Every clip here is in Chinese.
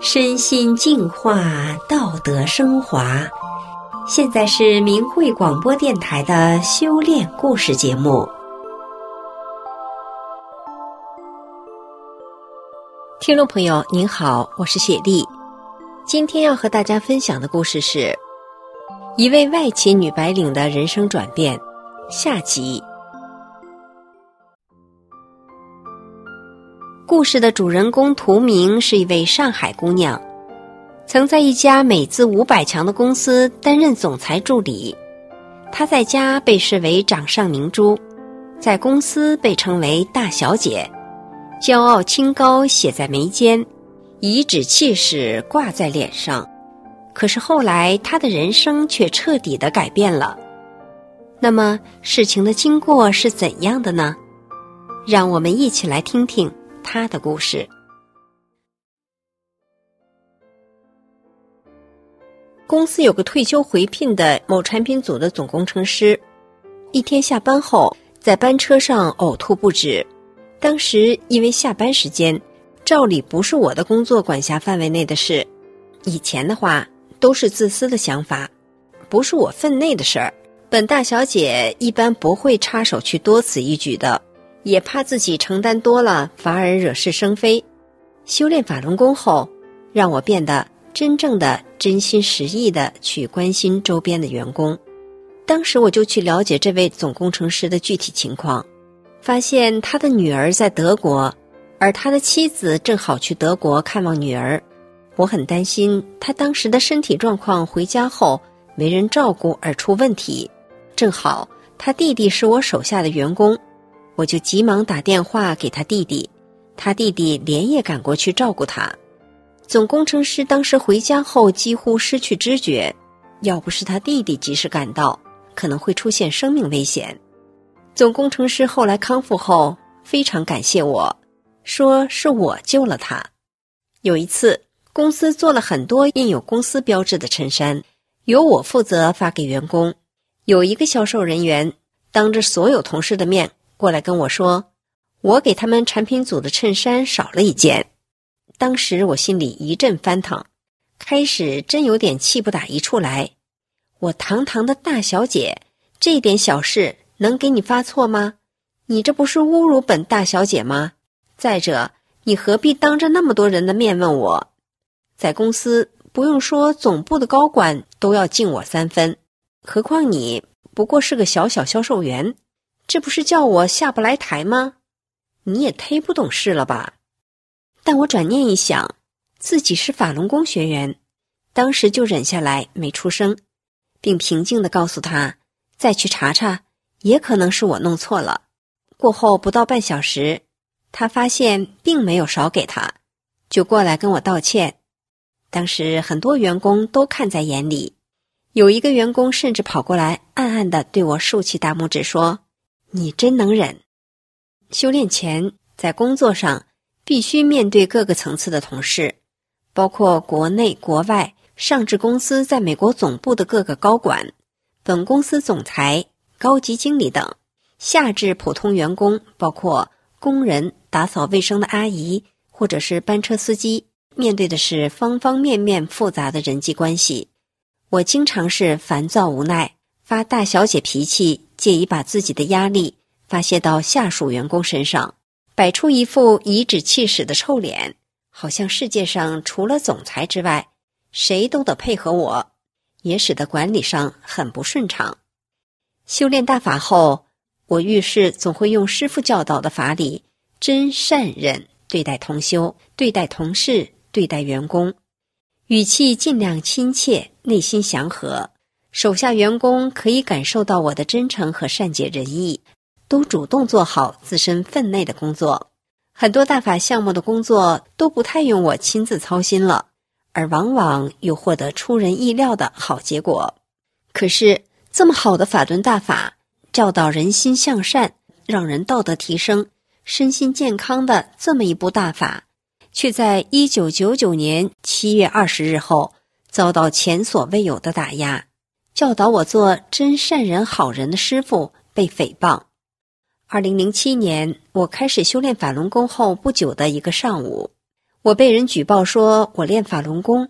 身心净化，道德升华。现在是明慧广播电台的修炼故事节目。听众朋友，您好，我是雪莉。今天要和大家分享的故事是一位外企女白领的人生转变下集。故事的主人公图明是一位上海姑娘，曾在一家美资五百强的公司担任总裁助理。她在家被视为掌上明珠，在公司被称为大小姐，骄傲清高写在眉间，颐指气使挂在脸上。可是后来，她的人生却彻底的改变了。那么，事情的经过是怎样的呢？让我们一起来听听。他的故事。公司有个退休回聘的某产品组的总工程师，一天下班后在班车上呕吐不止。当时因为下班时间，照理不是我的工作管辖范围内的事。以前的话都是自私的想法，不是我分内的事儿。本大小姐一般不会插手去多此一举的。也怕自己承担多了，反而惹是生非。修炼法轮功后，让我变得真正的真心实意的去关心周边的员工。当时我就去了解这位总工程师的具体情况，发现他的女儿在德国，而他的妻子正好去德国看望女儿。我很担心他当时的身体状况，回家后没人照顾而出问题。正好他弟弟是我手下的员工。我就急忙打电话给他弟弟，他弟弟连夜赶过去照顾他。总工程师当时回家后几乎失去知觉，要不是他弟弟及时赶到，可能会出现生命危险。总工程师后来康复后非常感谢我，说是我救了他。有一次，公司做了很多印有公司标志的衬衫，由我负责发给员工。有一个销售人员当着所有同事的面。过来跟我说，我给他们产品组的衬衫少了一件。当时我心里一阵翻腾，开始真有点气不打一处来。我堂堂的大小姐，这点小事能给你发错吗？你这不是侮辱本大小姐吗？再者，你何必当着那么多人的面问我？在公司不用说，总部的高管都要敬我三分，何况你不过是个小小销售员。这不是叫我下不来台吗？你也忒不懂事了吧！但我转念一想，自己是法轮功学员，当时就忍下来没出声，并平静的告诉他：“再去查查，也可能是我弄错了。”过后不到半小时，他发现并没有少给他，就过来跟我道歉。当时很多员工都看在眼里，有一个员工甚至跑过来，暗暗的对我竖起大拇指说。你真能忍！修炼前，在工作上必须面对各个层次的同事，包括国内、国外、上至公司在美国总部的各个高管、本公司总裁、高级经理等；下至普通员工，包括工人、打扫卫生的阿姨，或者是班车司机，面对的是方方面面复杂的人际关系。我经常是烦躁无奈，发大小姐脾气。借以把自己的压力发泄到下属员工身上，摆出一副颐指气使的臭脸，好像世界上除了总裁之外，谁都得配合我，也使得管理上很不顺畅。修炼大法后，我遇事总会用师傅教导的法理，真善忍对待同修、对待同事、对待员工，语气尽量亲切，内心祥和。手下员工可以感受到我的真诚和善解人意，都主动做好自身分内的工作。很多大法项目的工作都不太用我亲自操心了，而往往又获得出人意料的好结果。可是，这么好的法轮大法，教导人心向善，让人道德提升、身心健康的这么一部大法，却在一九九九年七月二十日后遭到前所未有的打压。教导我做真善人好人的师傅被诽谤。二零零七年，我开始修炼法轮功后不久的一个上午，我被人举报说我练法轮功。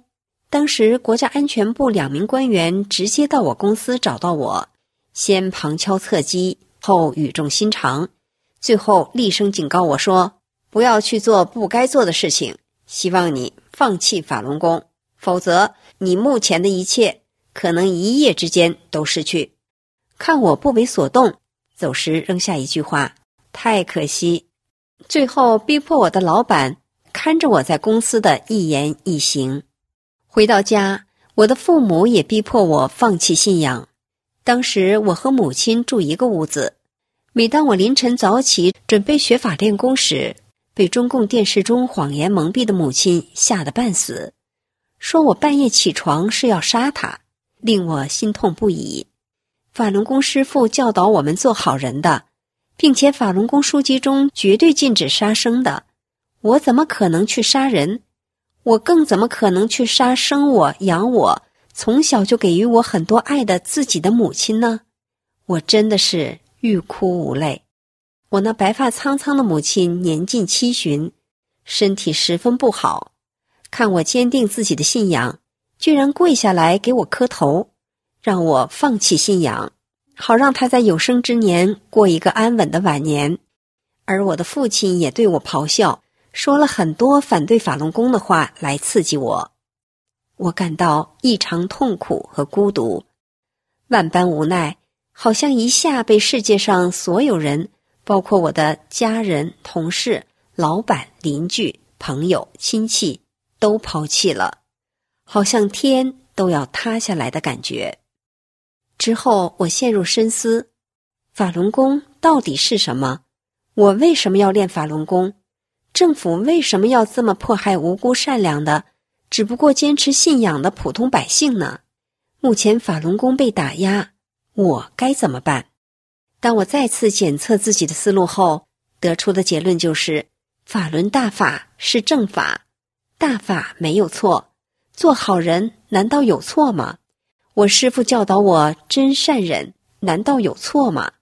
当时国家安全部两名官员直接到我公司找到我，先旁敲侧击，后语重心长，最后厉声警告我说：“不要去做不该做的事情，希望你放弃法轮功，否则你目前的一切可能一夜之间都失去。”看我不为所动，走时扔下一句话：“太可惜。”最后逼迫我的老板看着我在公司的一言一行。回到家，我的父母也逼迫我放弃信仰。当时我和母亲住一个屋子，每当我凌晨早起准备学法练功时，被中共电视中谎言蒙蔽的母亲吓得半死，说我半夜起床是要杀他，令我心痛不已。法轮功师傅教导我们做好人的，并且法轮功书籍中绝对禁止杀生的，我怎么可能去杀人？我更怎么可能去杀生我养我从小就给予我很多爱的自己的母亲呢？我真的是欲哭无泪。我那白发苍苍的母亲年近七旬，身体十分不好，看我坚定自己的信仰，居然跪下来给我磕头，让我放弃信仰，好让他在有生之年过一个安稳的晚年。而我的父亲也对我咆哮。说了很多反对法轮功的话来刺激我，我感到异常痛苦和孤独，万般无奈，好像一下被世界上所有人，包括我的家人、同事、老板、邻居、朋友、亲戚，都抛弃了，好像天都要塌下来的感觉。之后，我陷入深思：法轮功到底是什么？我为什么要练法轮功？政府为什么要这么迫害无辜善良的、只不过坚持信仰的普通百姓呢？目前法轮功被打压，我该怎么办？当我再次检测自己的思路后，得出的结论就是：法轮大法是正法，大法没有错。做好人难道有错吗？我师父教导我真善忍，难道有错吗？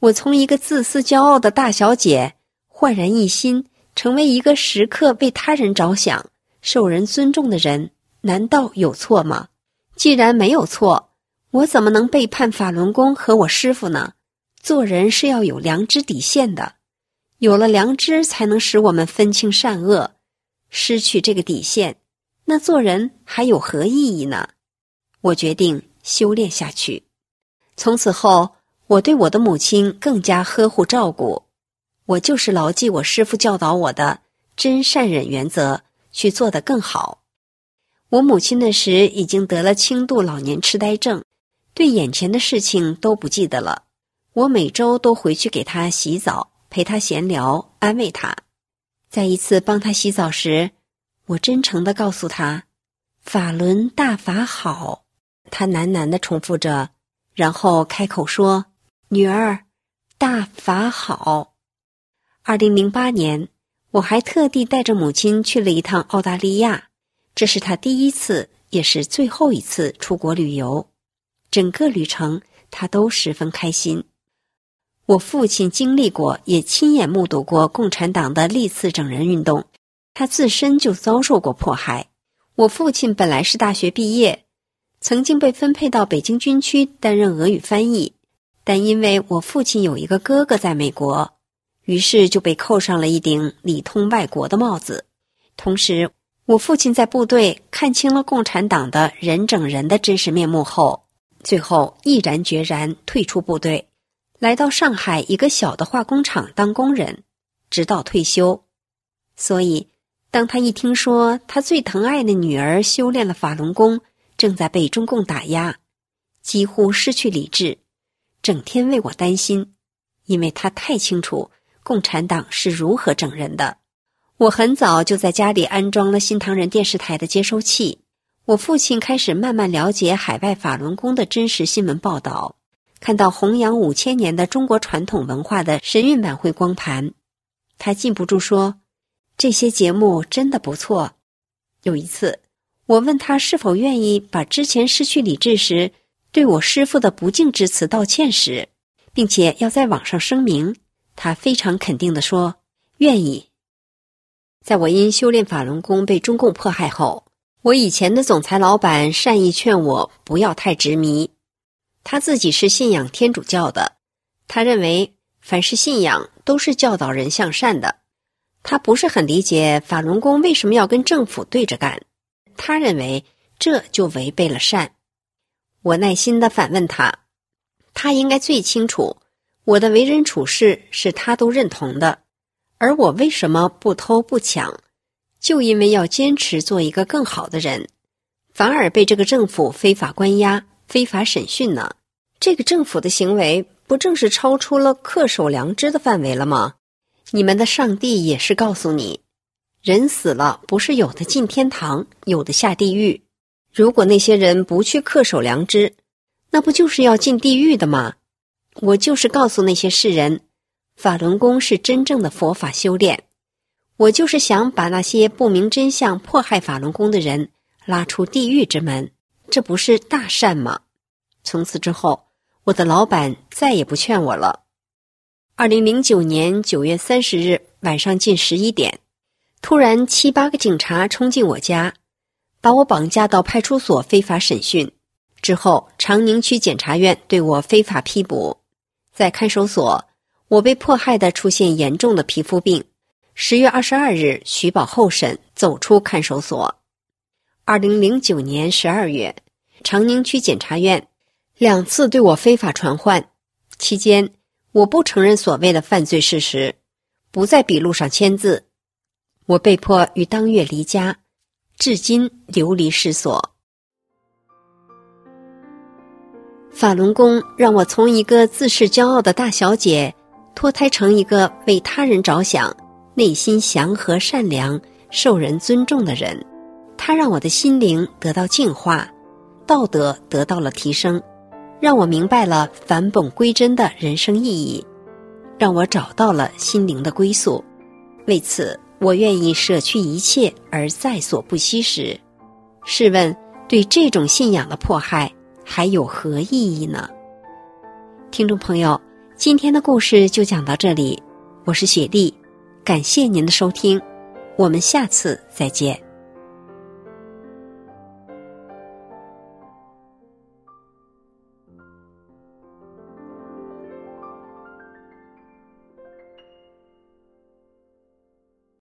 我从一个自私骄傲的大小姐焕然一新。成为一个时刻为他人着想、受人尊重的人，难道有错吗？既然没有错，我怎么能背叛法轮功和我师傅呢？做人是要有良知底线的，有了良知，才能使我们分清善恶。失去这个底线，那做人还有何意义呢？我决定修炼下去。从此后，我对我的母亲更加呵护照顾。我就是牢记我师父教导我的真善忍原则，去做得更好。我母亲那时已经得了轻度老年痴呆症，对眼前的事情都不记得了。我每周都回去给她洗澡，陪她闲聊，安慰她。在一次帮她洗澡时，我真诚的告诉他：“法轮大法好。”他喃喃的重复着，然后开口说：“女儿，大法好。”二零零八年，我还特地带着母亲去了一趟澳大利亚，这是她第一次，也是最后一次出国旅游。整个旅程，她都十分开心。我父亲经历过，也亲眼目睹过共产党的历次整人运动，他自身就遭受过迫害。我父亲本来是大学毕业，曾经被分配到北京军区担任俄语翻译，但因为我父亲有一个哥哥在美国。于是就被扣上了一顶里通外国的帽子。同时，我父亲在部队看清了共产党的人整人的真实面目后，最后毅然决然退出部队，来到上海一个小的化工厂当工人，直到退休。所以，当他一听说他最疼爱的女儿修炼了法轮功，正在被中共打压，几乎失去理智，整天为我担心，因为他太清楚。共产党是如何整人的？我很早就在家里安装了新唐人电视台的接收器。我父亲开始慢慢了解海外法轮功的真实新闻报道，看到弘扬五千年的中国传统文化的神韵晚会光盘，他禁不住说：“这些节目真的不错。”有一次，我问他是否愿意把之前失去理智时对我师父的不敬之词道歉时，并且要在网上声明。他非常肯定地说：“愿意。”在我因修炼法轮功被中共迫害后，我以前的总裁老板善意劝我不要太执迷。他自己是信仰天主教的，他认为凡是信仰都是教导人向善的。他不是很理解法轮功为什么要跟政府对着干，他认为这就违背了善。我耐心的反问他，他应该最清楚我的为人处事是他都认同的。而我为什么不偷不抢？就因为要坚持做一个更好的人，反而被这个政府非法关押、非法审讯呢？这个政府的行为不正是超出了恪守良知的范围了吗？你们的上帝也是告诉你，人死了不是有的进天堂，有的下地狱。如果那些人不去恪守良知，那不就是要进地狱的吗？我就是告诉那些世人。法轮功是真正的佛法修炼，我就是想把那些不明真相、迫害法轮功的人拉出地狱之门，这不是大善吗？从此之后，我的老板再也不劝我了。二零零九年九月三十日晚上近十一点，突然七八个警察冲进我家，把我绑架到派出所非法审讯，之后长宁区检察院对我非法批捕，在看守所。我被迫害的出现严重的皮肤病，十月二十二日取保候审，走出看守所。二零零九年十二月，长宁区检察院两次对我非法传唤，期间我不承认所谓的犯罪事实，不在笔录上签字，我被迫于当月离家，至今流离失所。法轮功让我从一个自恃骄傲的大小姐。脱胎成一个为他人着想、内心祥和善良、受人尊重的人，他让我的心灵得到净化，道德得到了提升，让我明白了返本归真的人生意义，让我找到了心灵的归宿。为此，我愿意舍去一切而在所不惜时。试问，对这种信仰的迫害还有何意义呢？听众朋友。今天的故事就讲到这里，我是雪莉，感谢您的收听，我们下次再见。